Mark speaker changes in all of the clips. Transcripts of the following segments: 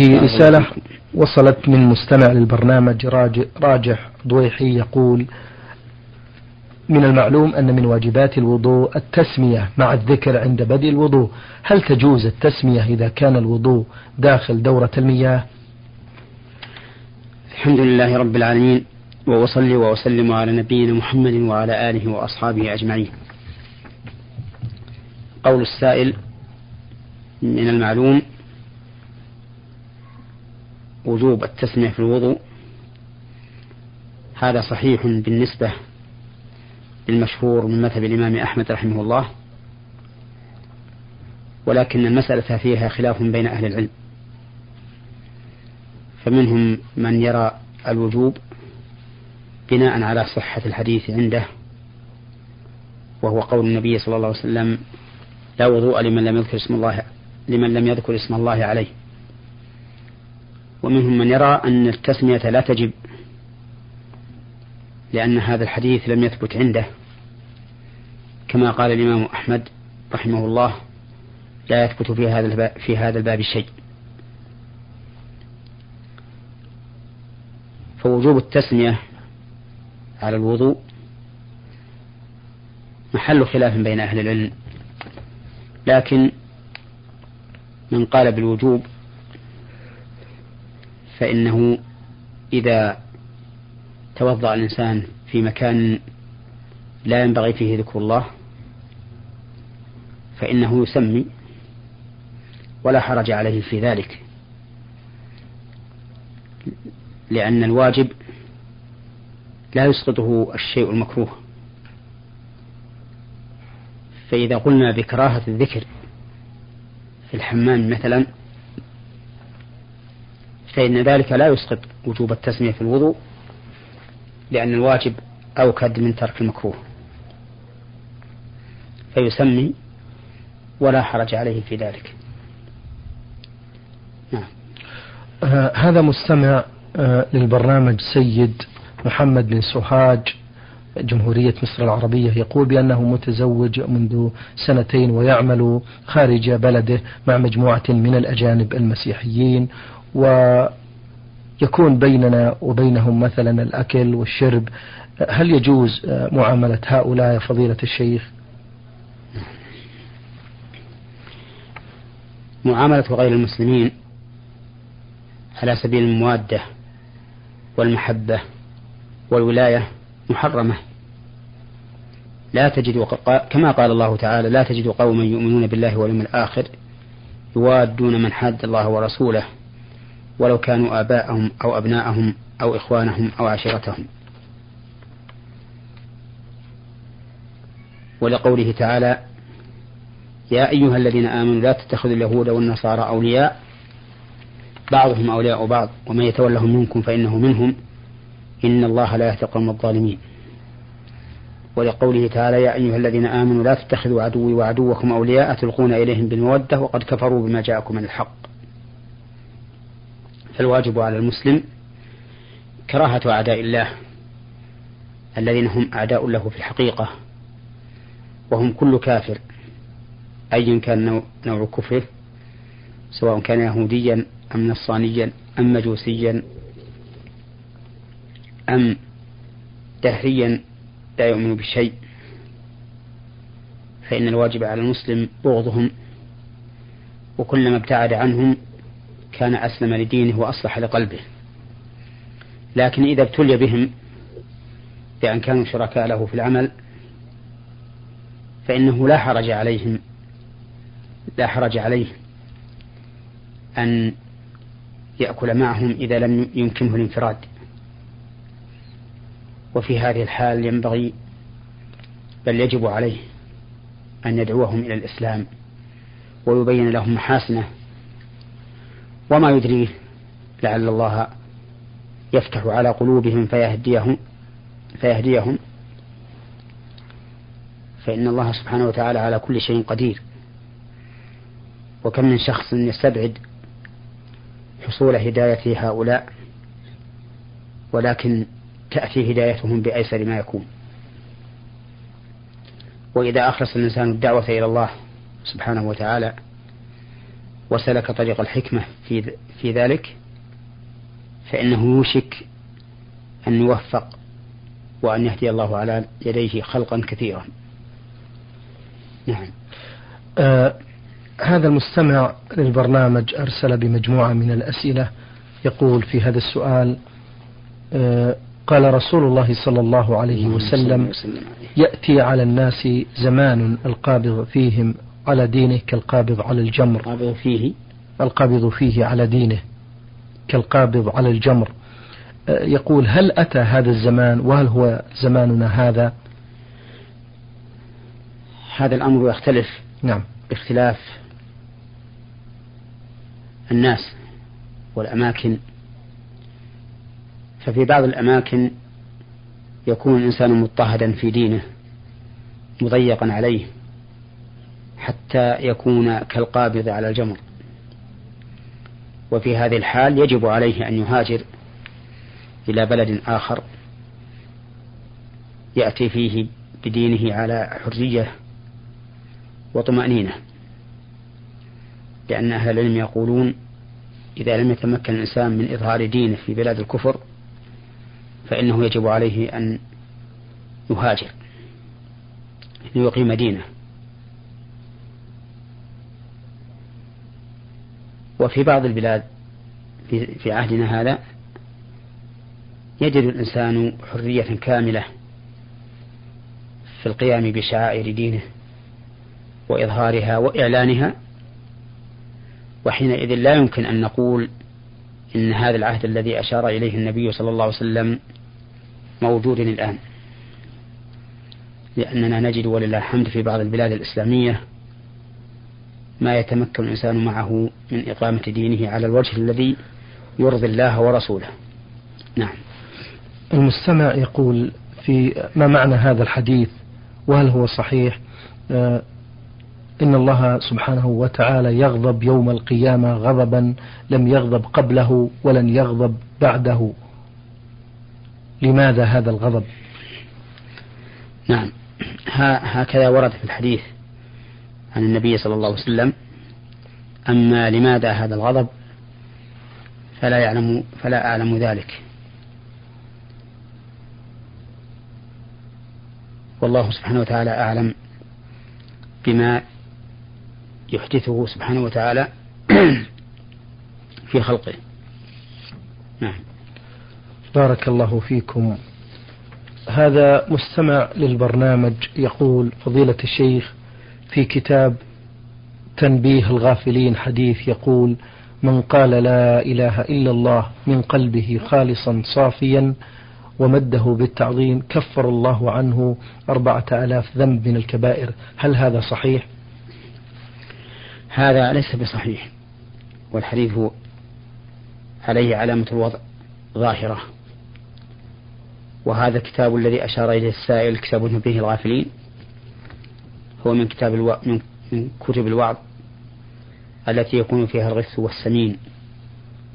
Speaker 1: رسالة وصلت من مستمع للبرنامج راجح ضويحي يقول من المعلوم أن من واجبات الوضوء التسمية مع الذكر عند بدء الوضوء. هل تجوز التسمية إذا كان الوضوء داخل دورة المياه؟
Speaker 2: الحمد لله رب العالمين وأصلي وأسلم على نبينا محمد وعلى آله وأصحابه أجمعين. قول السائل من المعلوم وجوب التسمية في الوضوء هذا صحيح بالنسبة للمشهور من مذهب الإمام أحمد رحمه الله ولكن المسألة فيها خلاف بين أهل العلم. فمنهم من يرى الوجوب بناء على صحة الحديث عنده وهو قول النبي صلى الله عليه وسلم لا وضوء لمن لم يذكر اسم الله لمن لم يذكر اسم الله عليه. ومنهم من يرى أن التسمية لا تجب لأن هذا الحديث لم يثبت عنده. كما قال الإمام أحمد رحمه الله لا يثبت في هذا الباب في هذا الباب شيء. فوجوب التسمية على الوضوء محل خلاف بين أهل العلم. لكن من قال بالوجوب فإنه إذا توضأ الإنسان في مكان لا ينبغي فيه ذكر الله فإنه يسمي ولا حرج عليه في ذلك. لأن الواجب لا يسقطه الشيء المكروه. فإذا قلنا بكراهة الذكر في الحمام مثلا فإن ذلك لا يسقط وجوب التسمية في الوضوء لأن الواجب أوكد من ترك المكروه. فيسمي ولا حرج عليه في ذلك.
Speaker 1: نعم. آه هذا مستمع آه للبرنامج سيد محمد بن سوهاج. جمهورية مصر العربية يقول بأنه متزوج منذ سنتين ويعمل خارج بلده مع مجموعة من الأجانب المسيحيين ويكون بيننا وبينهم مثلا الأكل والشرب. هل يجوز معاملة هؤلاء يا فضيلة الشيخ؟
Speaker 2: معاملة غير المسلمين على سبيل الموادة والمحبة والولاية محرمة. لا تجد كما قال الله تعالى لا تجد قوما يؤمنون بالله واليوم الآخر يوادون من حاد الله ورسوله ولو كانوا آباءهم أو أبناءهم أو إخوانهم أو عشيرتهم. ولقوله تعالى يا أيها الذين آمنوا لا تتخذوا اليهود والنصارى أولياء. بعضهم أولياء بعض. ومن يتولهم منكم فإنه منهم. إن الله لا يهدي الظالمين. ولقوله تعالى يا أيها الذين آمنوا لا تتخذوا عدوي وعدوكم أولياء تلقون إليهم بالمودة وقد كفروا بما جاءكم من الحق. فالواجب على المسلم كراهة أعداء الله الذين هم أعداء له في الحقيقة وهم كل كافر أيا كان نوع كفره سواء كان يهوديا أم نصرانيا أم مجوسيا أم دهريا لا يؤمن بشيء فإن الواجب على المسلم بغضهم وكلما ابتعد عنهم كان أسلم لدينه وأصلح لقلبه. لكن إذا ابتلي بهم بأن كانوا شركاء له في العمل فإنه لا حرج عليهم لا حرج عليه أن يأكل معهم إذا لم يمكنه الانفراد. وفي هذه الحال ينبغي بل يجب عليه أن يدعوهم إلى الإسلام ويبين لهم محاسنه وما يدريه لعل الله يفتح على قلوبهم فيهديهم فيهديهم. فإن الله سبحانه وتعالى على كل شيء قدير. وكم من شخص يستبعد حصول هداية هؤلاء ولكن تأتي هدايتهم بأيسر ما يكون. وإذا أخلص الإنسان الدعوة إلى الله سبحانه وتعالى وسلك طريق الحكمة في في ذلك فإنه يوشك أن يوفق وأن يهدي الله على يديه خلقا كثيرا.
Speaker 1: نعم. آه هذا المستمع للبرنامج أرسل بمجموعة من الأسئلة يقول في هذا السؤال آه قال رسول الله صلى الله عليه وسلم يأتي على الناس زمان القابض فيهم على دينه كالقابض على الجمر.
Speaker 2: القابض فيه.
Speaker 1: القابض فيه على دينه كالقابض على الجمر. آه، يقول هل أتى هذا الزمان؟ وهل هو زماننا هذا؟
Speaker 2: هذا الأمر يختلف
Speaker 1: نعم.
Speaker 2: باختلاف الناس والأماكن. ففي بعض الأماكن يكون الإنسان مضطهدا في دينه مضيقا عليه حتى يكون كالقابض على الجمر. وفي هذه الحال يجب عليه أن يهاجر إلى بلد آخر يأتي فيه بدينه على حرية وطمأنينة. لأن أهل العلم يقولون إذا لم يتمكن الإنسان من إظهار دينه في بلاد الكفر فإنه يجب عليه أن يهاجر ليقيم دينه. وفي بعض البلاد في عهدنا هذا يجد الإنسان حرية كاملة في القيام بشعائر دينه وإظهارها وإعلانها وحينئذ لا يمكن أن نقول إن هذا العهد الذي أشار إليه النبي صلى الله عليه وسلم موجود الآن. لأننا نجد ولله الحمد في بعض البلاد الإسلامية ما يتمكن الإنسان معه من إقامة دينه على الوجه الذي يرضي الله ورسوله. نعم.
Speaker 1: المستمع يقول في ما معنى هذا الحديث؟ وهل هو صحيح؟ آه، إن الله سبحانه وتعالى يغضب يوم القيامة غضبا لم يغضب قبله ولن يغضب بعده. لماذا هذا الغضب؟
Speaker 2: نعم. هكذا ورد في الحديث عن النبي صلى الله عليه وسلم. أما لماذا هذا الغضب؟ فلا يعلم فلا أعلم ذلك. والله سبحانه وتعالى أعلم بما يحدثه سبحانه وتعالى في خلقه.
Speaker 1: نعم. بارك الله فيكم. هذا مستمع للبرنامج يقول فضيلة الشيخ في كتاب تنبيه الغافلين حديث يقول من قال لا إله إلا الله من قلبه خالصا صافيا ومده بالتعظيم كفر الله عنه أربعة آلاف ذنب من الكبائر. هل هذا صحيح؟
Speaker 2: هذا ليس بصحيح. والحديث عليه علامة الوضع ظاهرة. وهذا الكتاب الذي أشار إليه السائل كتاب نبيه الغافلين هو من كتاب ألو... من... من كتب الوعظ التي يكون فيها الغث والسمين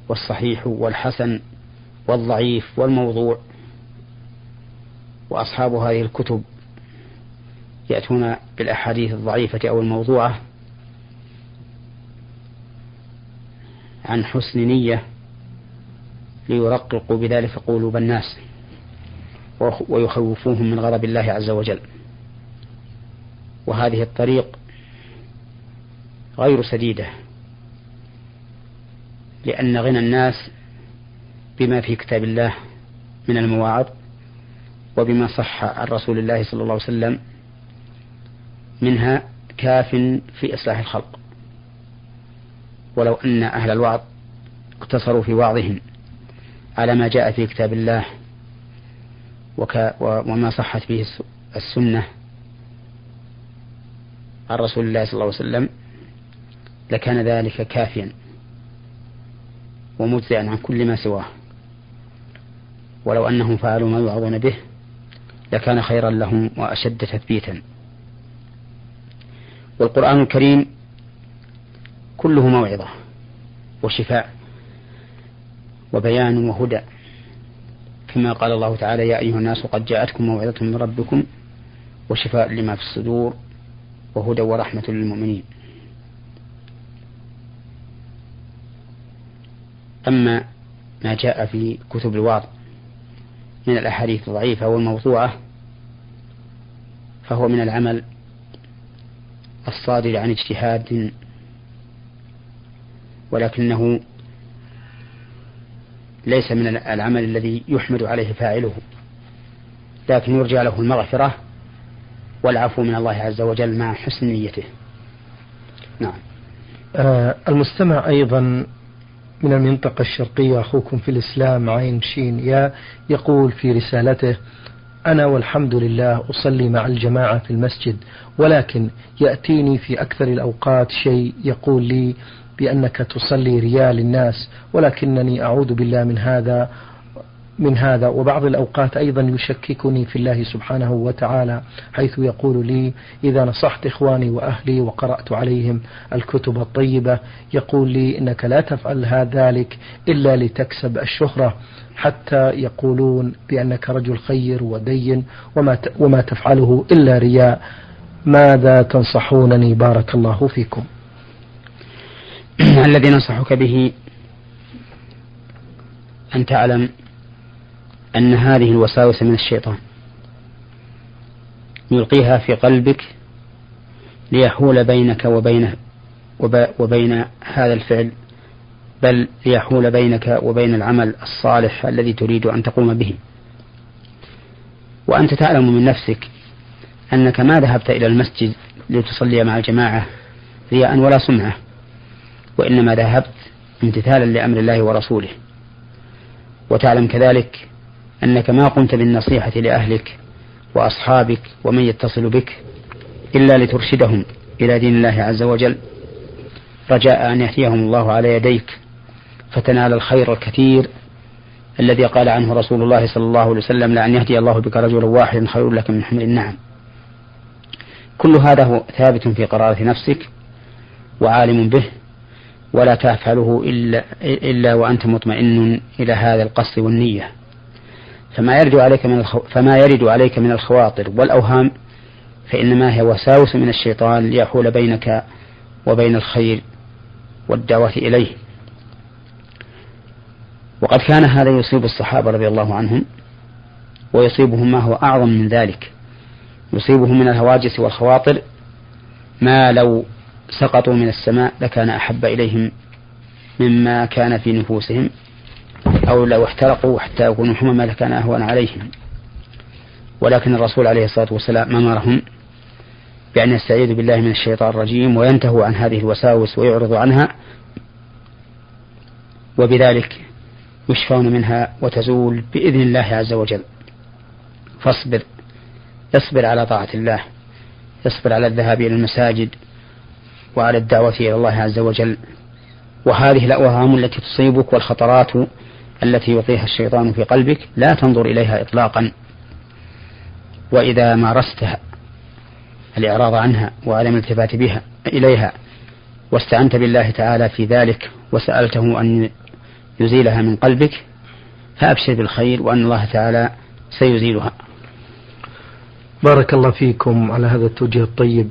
Speaker 2: والصحيح والحسن والضعيف والموضوع. وأصحاب هذه الكتب يأتون بالأحاديث الضعيفة أو الموضوعة عن حسن نية ليرققوا بذلك قلوب الناس ويخوفوهم من غضب الله عز وجل. وهذه الطريق غير سديدة لأن غنى الناس بما في كتاب الله من المواعظ وبما صح عن رسول الله صلى الله عليه وسلم منها كاف في إصلاح الخلق. ولو أن أهل الوعظ اقتصروا في وعظهم على ما جاء في كتاب الله وك وما صحت به السنة عن رسول الله صلى الله عليه وسلم لكان ذلك كافيا ومجزئا عن كل ما سواه. ولو أنهم فعلوا ما يوعظون به لكان خيرا لهم وأشد تثبيتا. والقرآن الكريم كله موعظة وشفاء وبيان وهدى. كما قال الله تعالى يا أيها الناس قد جاءتكم موعظة من ربكم وشفاء لما في الصدور وهدى ورحمة للمؤمنين. أما ما جاء في كتب الوعظ من الأحاديث الضعيفة والموضوعة فهو من العمل الصادر عن اجتهاد ولكنه ليس من العمل الذي يحمد عليه فاعله. لكن يرجى له المغفرة والعفو من الله عز وجل مع حسن نيته. نعم.
Speaker 1: آه المستمع أيضا من المنطقة الشرقية أخوكم في الإسلام عين شين يا يقول في رسالته أنا والحمد لله أصلي مع الجماعة في المسجد ولكن يأتيني في أكثر الأوقات شيء يقول لي بأنك تصلي رياء للناس ولكنني أعوذ بالله من هذا من هذا. وبعض الأوقات أيضا يشككني في الله سبحانه وتعالى حيث يقول لي إذا نصحت إخواني وأهلي وقرأت عليهم الكتب الطيبة يقول لي إنك لا تفعل ذلك إلا لتكسب الشهرة. حتى يقولون بأنك رجل خير ودين وما وما تفعله إلا رياء. ماذا تنصحونني؟ بارك الله فيكم.
Speaker 2: الذي ننصحك به أن تعلم أن هذه الوساوس من الشيطان. يلقيها في قلبك ليحول بينك وبين وبين هذا الفعل بل ليحول بينك وبين العمل الصالح الذي تريد أن تقوم به. وأنت تعلم من نفسك أنك ما ذهبت إلى المسجد لتصلي مع الجماعة رياء ولا سمعة. وإنما ذهبت امتثالا لأمر الله ورسوله. وتعلم كذلك أنك ما قمت بالنصيحة لأهلك وأصحابك ومن يتصل بك إلا لترشدهم إلى دين الله عز وجل. رجاء أن يهديهم الله على يديك فتنال الخير الكثير الذي قال عنه رسول الله صلى الله عليه وسلم لأن يهدي الله بك رجلا واحدا خير لك من حمل النعم. كل هذا هو ثابت في قرارة نفسك وعالم به ولا تفعله إلا, إلا وأنت مطمئن إلى هذا القصد والنية. فما يرد عليك من الخو... فما يرد عليك من الخواطر والأوهام فإنما هي وساوس من الشيطان ليحول بينك وبين الخير والدعوة إليه. وقد كان هذا يصيب الصحابة رضي الله عنهم ويصيبهم ما هو أعظم من ذلك. يصيبهم من الهواجس والخواطر ما لو سقطوا من السماء لكان أحب إليهم مما كان في نفوسهم أو لو احترقوا حتى يكونوا حمما لكان أهون عليهم. ولكن الرسول عليه الصلاة والسلام أمرهم بأن يستعيذوا بالله من الشيطان الرجيم وينتهوا عن هذه الوساوس ويعرضوا عنها وبذلك يشفون منها وتزول بإذن الله عز وجل. فاصبر اصبر على طاعة الله اصبر على الذهاب إلى المساجد وعلى الدعوة إلى الله عز وجل. وهذه الأوهام التي تصيبك والخطرات التي يلقيها الشيطان في قلبك لا تنظر إليها إطلاقا. وإذا مارستها الإعراض عنها وعدم الالتفات بها إليها واستعنت بالله تعالى في ذلك وسألته أن يزيلها من قلبك فأبشر بالخير وأن الله تعالى سيزيلها.
Speaker 1: بارك الله فيكم على هذا التوجيه الطيب.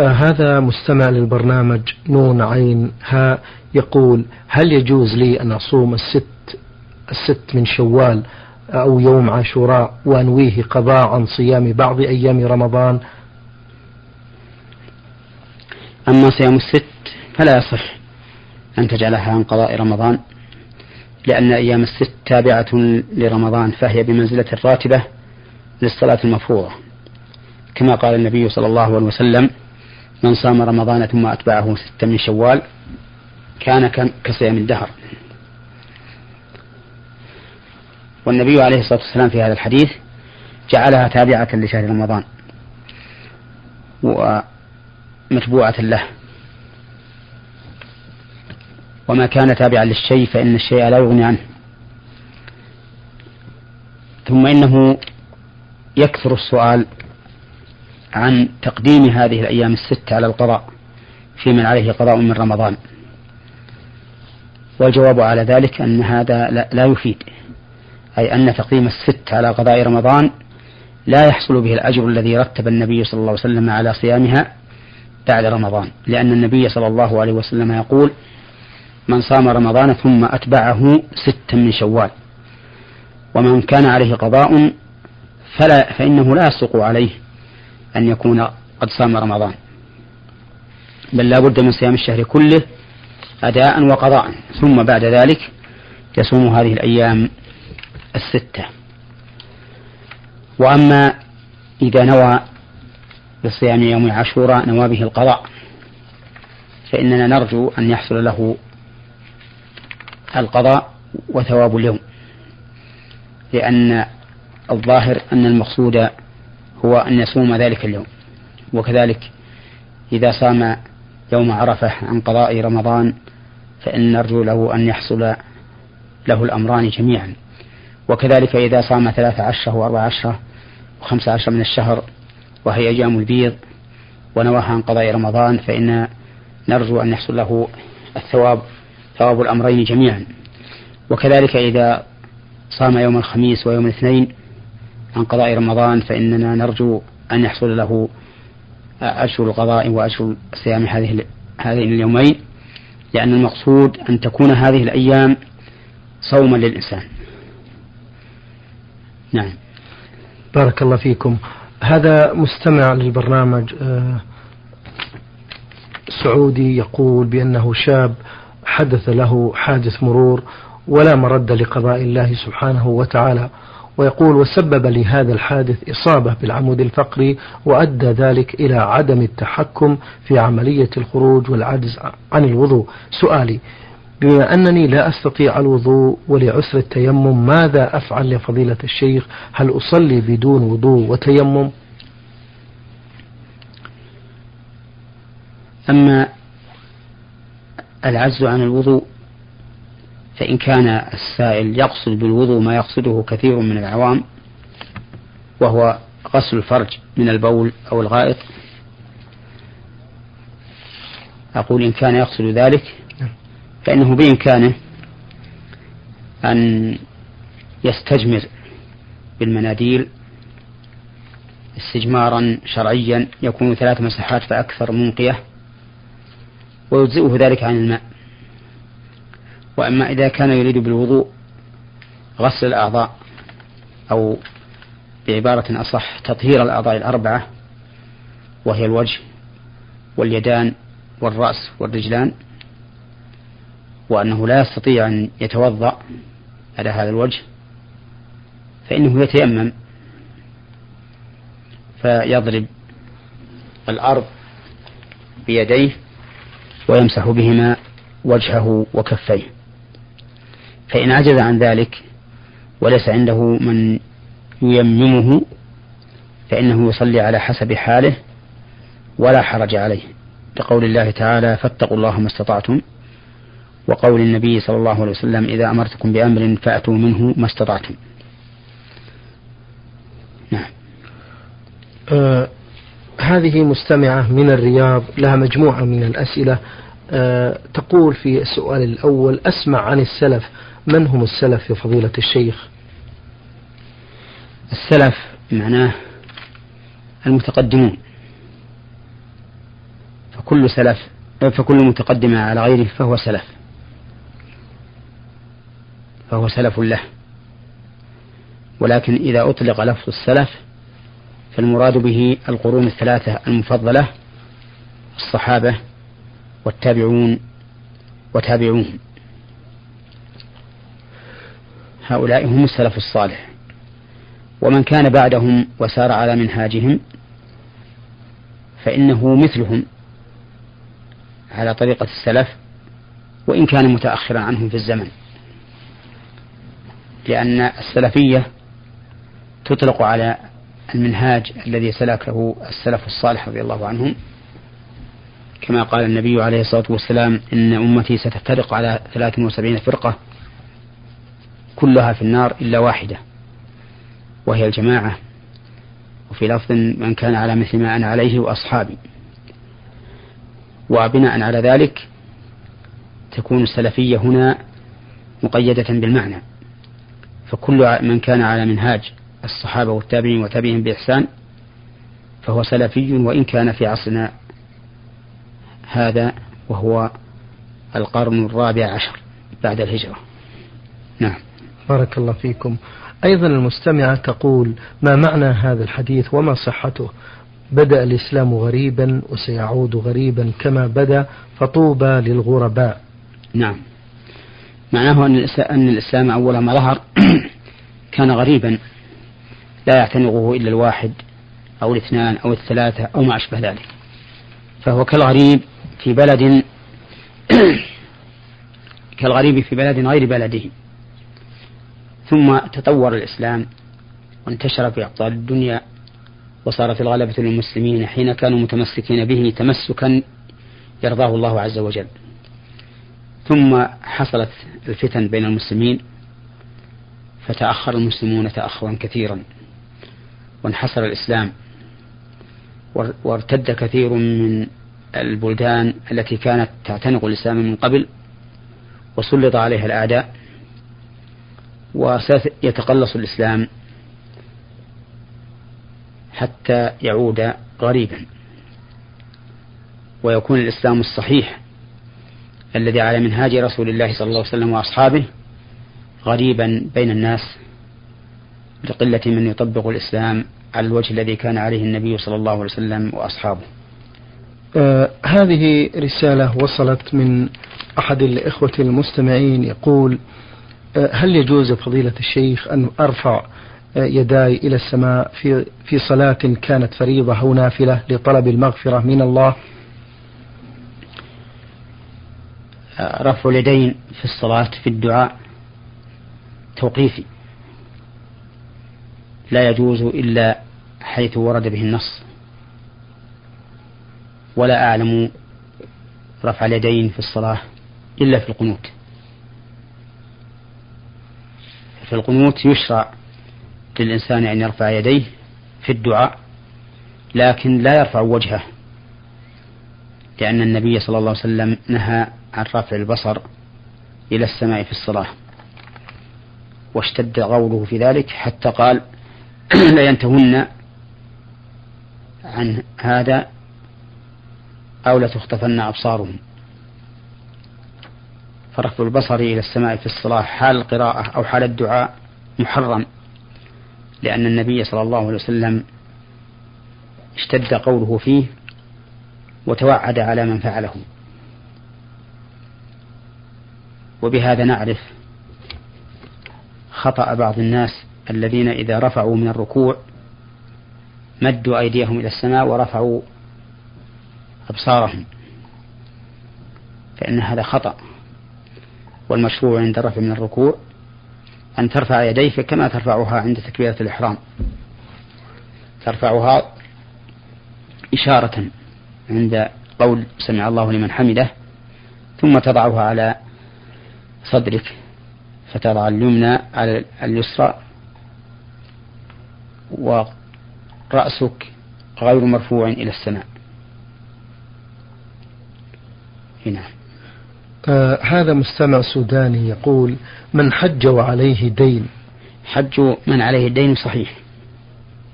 Speaker 1: هذا مستمع للبرنامج نون عين ها يقول هل يجوز لي أن أصوم الست الست من شوال أو يوم عاشوراء وأنويه قضاء عن صيام بعض أيام رمضان؟
Speaker 2: أما صيام الست فلا يصح أن تجعلها عن قضاء رمضان لأن أيام الست تابعة لرمضان فهي بمنزلة الراتبة للصلاة المفروضة. كما قال النبي صلى الله عليه وسلم من صام رمضان ثم أتبعه ستة من شوال كان كصيام الدهر. والنبي عليه الصلاة والسلام في هذا الحديث جعلها تابعة لشهر رمضان ومتبوعة له. وما كان تابعا للشيء فإن الشيء لا يغني عنه. ثم إنه يكثر السؤال عن تقديم هذه الأيام الست على القضاء في من عليه قضاء من رمضان. والجواب على ذلك أن هذا لا يفيد أي أن تقديم الست على قضاء رمضان لا يحصل به الأجر الذي رتب النبي صلى الله عليه وسلم على صيامها بعد رمضان لأن النبي صلى الله عليه وسلم يقول من صام رمضان ثم أتبعه ستا من شوال ومن كان عليه قضاء فلا فإنه لا يصدق عليه أن يكون قد صام رمضان. بل لا بد من صيام الشهر كله أداء وقضاء. ثم بعد ذلك يصوم هذه الأيام الستة. وأما إذا نوى بصيام يوم عاشوراء نوى به القضاء فإننا نرجو أن يحصل له القضاء وثواب اليوم. لأن الظاهر أن المقصود هو أن يصوم ذلك اليوم. وكذلك إذا صام يوم عرفة عن قضاء رمضان فإن نرجو له أن يحصل له الأمران جميعا. وكذلك إذا صام ثلاث عشرة وأربع عشرة وخمس عشرة من الشهر وهي أيام البيض ونواها عن قضاء رمضان فإن نرجو أن يحصل له الثواب ثواب الأمرين جميعا. وكذلك إذا صام يوم الخميس ويوم الاثنين عن قضاء رمضان فإننا نرجو أن يحصل له أشهر القضاء وأشهر صيام هذه هذين اليومين لأن المقصود أن تكون هذه الأيام صوما للإنسان. نعم.
Speaker 1: بارك الله فيكم. هذا مستمع للبرنامج آه، سعودي يقول بأنه شاب حدث له حادث مرور ولا مرد لقضاء الله سبحانه وتعالى. ويقول وسبب لي هذا الحادث إصابة بالعمود الفقري وأدى ذلك إلى عدم التحكم في عملية الخروج والعجز عن الوضوء. سؤالي بما أنني لا أستطيع الوضوء ولعسر التيمم ماذا أفعل لفضيلة الشيخ؟ هل أصلي بدون وضوء وتيمم؟
Speaker 2: أما العجز عن الوضوء فإن كان السائل يقصد بالوضوء ما يقصده كثير من العوام وهو غسل الفرج من البول أو الغائط. أقول إن كان يقصد ذلك فإنه بإمكانه أن يستجمر بالمناديل استجمارا شرعيا يكون ثلاث مساحات فأكثر منقية ويجزئه ذلك عن الماء. وأما إذا كان يريد بالوضوء غسل الأعضاء أو بعبارة أصح تطهير الأعضاء الأربعة وهي الوجه واليدان والرأس والرجلان وأنه لا يستطيع أن يتوضأ على هذا الوجه فإنه يتيمم فيضرب الأرض بيديه ويمسح بهما وجهه وكفيه. فإن عجز عن ذلك وليس عنده من ييممه فإنه يصلي على حسب حاله ولا حرج عليه. لقول الله تعالى فاتقوا الله ما استطعتم. وقول النبي صلى الله عليه وسلم إذا أمرتكم بأمر فأتوا منه ما استطعتم.
Speaker 1: نعم. آه هذه مستمعة من الرياض لها مجموعة من الأسئلة. آه تقول في السؤال الأول أسمع عن السلف من هم السلف يا فضيلة الشيخ؟
Speaker 2: السلف معناه المتقدمون. فكل سلف فكل متقدم على غيره فهو سلف. فهو سلف له. ولكن إذا أطلق لفظ السلف فالمراد به القرون الثلاثة المفضلة الصحابة والتابعون وتابعوهم. هؤلاء هم السلف الصالح. ومن كان بعدهم وسار على منهاجهم فإنه مثلهم على طريقة السلف وإن كان متأخرا عنهم في الزمن. لأن السلفية تطلق على المنهاج الذي سلكه السلف الصالح رضي الله عنهم. كما قال النبي عليه الصلاة والسلام إن أمتي ستفترق على 73 فرقة. كلها في النار إلا واحدة وهي الجماعة. وفي لفظ من كان على مثل ما أنا عليه وأصحابي. وبناء على ذلك تكون السلفية هنا مقيدة بالمعنى. فكل من كان على منهاج الصحابة والتابعين وتابعين بإحسان فهو سلفي وإن كان في عصرنا هذا وهو القرن الرابع عشر بعد الهجرة. نعم.
Speaker 1: بارك الله فيكم. أيضا المستمعة تقول ما معنى هذا الحديث وما صحته؟ بدأ الإسلام غريبا وسيعود غريبا كما بدأ فطوبى للغرباء.
Speaker 2: نعم. معناه أن الإسلام أول ما ظهر كان غريبا. لا يعتنقه إلا الواحد أو الاثنان أو الثلاثة أو ما أشبه ذلك. فهو كالغريب في بلد كالغريب في بلد غير بلده. ثم تطور الإسلام وانتشر في أقطار الدنيا وصارت الغلبة للمسلمين حين كانوا متمسكين به تمسكا يرضاه الله عز وجل. ثم حصلت الفتن بين المسلمين فتأخر المسلمون تأخرا كثيرا وانحصر الإسلام وارتد كثير من البلدان التي كانت تعتنق الإسلام من قبل وسلط عليها الأعداء. وسيتقلص الإسلام حتى يعود غريبا ويكون الإسلام الصحيح الذي على منهاج رسول الله صلى الله عليه وسلم وأصحابه غريبا بين الناس لقلة من يطبق الإسلام على الوجه الذي كان عليه النبي صلى الله عليه وسلم وأصحابه.
Speaker 1: آه هذه رسالة وصلت من أحد الإخوة المستمعين يقول هل يجوز فضيلة الشيخ أن أرفع يداي إلى السماء في في صلاة كانت فريضة أو نافلة لطلب المغفرة من الله؟
Speaker 2: رفع اليدين في الصلاة في الدعاء توقيفي. لا يجوز إلا حيث ورد به النص. ولا أعلم رفع اليدين في الصلاة إلا في القنوت. في القنوت يشرع للإنسان أن يرفع يديه في الدعاء لكن لا يرفع وجهه لأن النبي صلى الله عليه وسلم نهى عن رفع البصر إلى السماء في الصلاة واشتد قوله في ذلك حتى قال لينتهن عن هذا أو لتخطفن أبصارهم. فرفع البصر إلى السماء في الصلاة حال القراءة أو حال الدعاء محرم لأن النبي صلى الله عليه وسلم اشتد قوله فيه وتوعد على من فعله. وبهذا نعرف خطأ بعض الناس الذين إذا رفعوا من الركوع مدوا أيديهم إلى السماء ورفعوا أبصارهم فإن هذا خطأ. والمشروع عند الرفع من الركوع أن ترفع يديك كما ترفعها عند تكبيرة الإحرام. ترفعها إشارة عند قول سمع الله لمن حمده ثم تضعها على صدرك فتضع اليمنى على اليسرى ورأسك غير مرفوع إلى السماء.
Speaker 1: هنا. آه هذا مستمع سوداني يقول من حج وعليه دين.
Speaker 2: حج من عليه دين صحيح.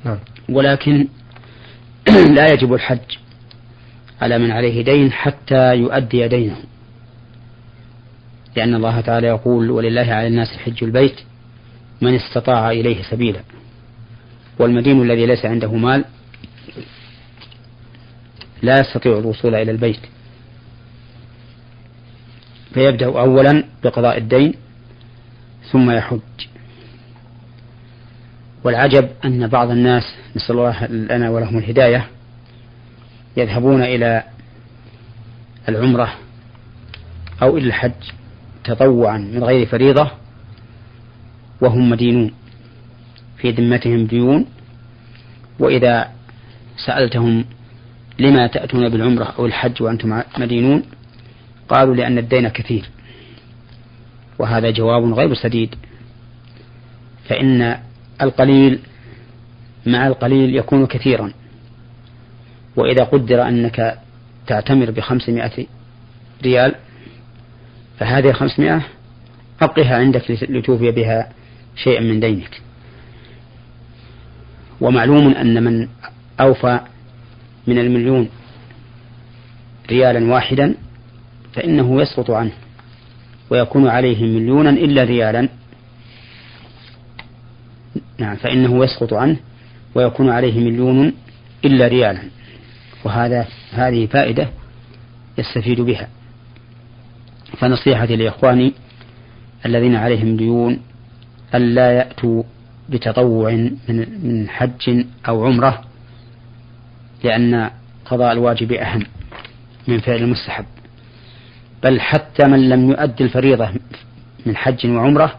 Speaker 1: نعم.
Speaker 2: ولكن لا يجب الحج على من عليه دين حتى يؤدي دينه. لأن الله تعالى يقول ولله على الناس حج البيت من استطاع إليه سبيلا. والمدين الذي ليس عنده مال لا يستطيع الوصول إلى البيت. فيبدأ أولا بقضاء الدين ثم يحج. والعجب أن بعض الناس نسأل الله لنا ولهم الهداية يذهبون إلى العمرة أو إلى الحج تطوعا من غير فريضة وهم مدينون. في ذمتهم ديون وإذا سألتهم لما تأتون بالعمرة أو الحج وأنتم مدينون قالوا لأن الدين كثير وهذا جواب غير سديد. فإن القليل مع القليل يكون كثيرا. وإذا قدر أنك تعتمر بخمسمائة ريال فهذه الخمسمائة أبقها عندك لتوفي بها شيئا من دينك. ومعلوم أن من أوفى من المليون ريالا واحدا فإنه يسقط عنه ويكون عليه مليونا إلا ريالا. نعم فإنه يسقط عنه ويكون عليه مليون إلا ريالا. وهذا هذه فائدة يستفيد بها. فنصيحتي لإخواني الذين عليهم ديون ألا يأتوا بتطوع من من حج أو عمرة لأن قضاء الواجب أهم من فعل المستحب. بل حتى من لم يؤدي الفريضة من حج وعمرة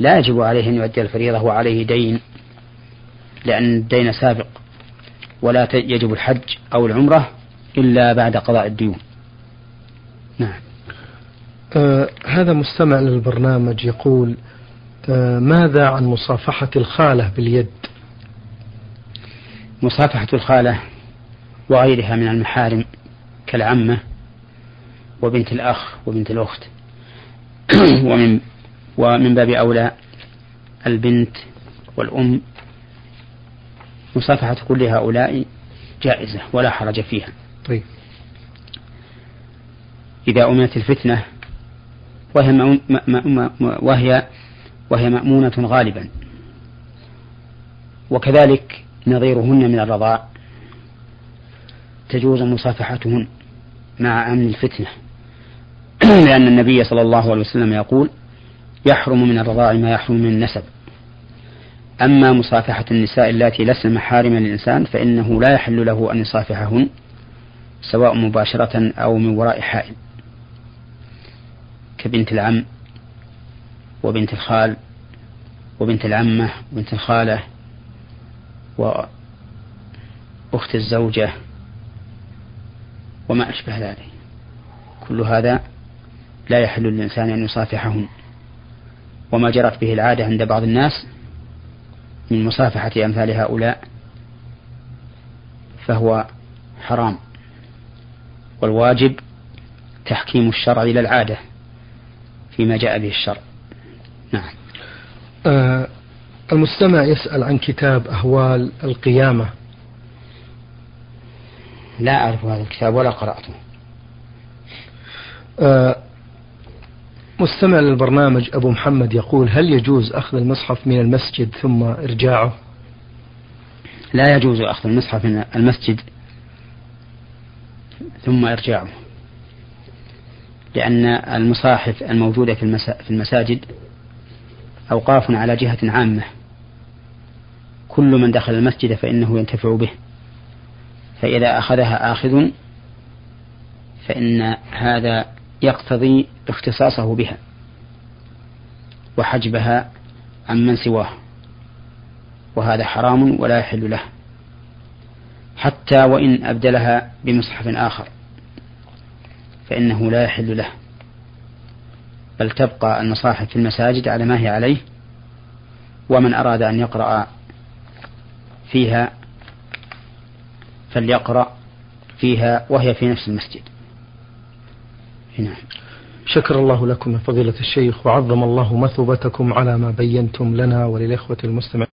Speaker 2: لا يجب عليه أن يؤدي الفريضة وعليه دين لأن الدين سابق ولا يجب الحج أو العمرة إلا بعد قضاء الديون. نعم.
Speaker 1: آه هذا مستمع للبرنامج يقول آه ماذا عن مصافحة الخالة باليد؟
Speaker 2: مصافحة الخالة وغيرها من المحارم كالعمة وبنت الأخ وبنت الأخت. ومن ومن باب أولى البنت والأم. مصافحة كل هؤلاء جائزة ولا حرج فيها.
Speaker 1: طيب.
Speaker 2: إذا أمنت الفتنة وهي وهي وهي مأمونة غالبا. وكذلك نظيرهن من الرضاع تجوز مصافحتهن مع أمن الفتنة. لأن النبي صلى الله عليه وسلم يقول يحرم من الرضاع ما يحرم من النسب. أما مصافحة النساء اللاتي لسن محارم للإنسان فإنه لا يحل له أن يصافحهن سواء مباشرة أو من وراء حائل. كبنت العم وبنت الخال وبنت العمة وبنت الخالة وأخت الزوجة وما أشبه ذلك. كل هذا لا يحل للإنسان أن يصافحهن وما جرت به العادة عند بعض الناس من مصافحة أمثال هؤلاء فهو حرام. والواجب تحكيم الشرع إلى العادة فيما جاء به الشرع. نعم.
Speaker 1: آه المستمع يسأل عن كتاب أهوال القيامة.
Speaker 2: لا أعرف هذا الكتاب ولا قرأته.
Speaker 1: آه مستمع للبرنامج أبو محمد يقول هل يجوز أخذ المصحف من المسجد ثم إرجاعه؟
Speaker 2: لا يجوز أخذ المصحف من المسجد ثم إرجاعه لأن المصاحف الموجودة في المساجد أوقاف على جهة عامة. كل من دخل المسجد فإنه ينتفع به فإذا أخذها آخذ فإن هذا يقتضي اختصاصه بها وحجبها عن من سواه وهذا حرام ولا يحل له حتى وإن أبدلها بمصحف آخر فإنه لا يحل له بل تبقى المصاحف في المساجد على ما هي عليه ومن أراد أن يقرأ فيها فليقرأ فيها وهي في نفس المسجد.
Speaker 1: نعم. شكر الله لكم يا فضيلة الشيخ وعظم الله مثوبتكم على ما بينتم لنا وللإخوة المستمعين.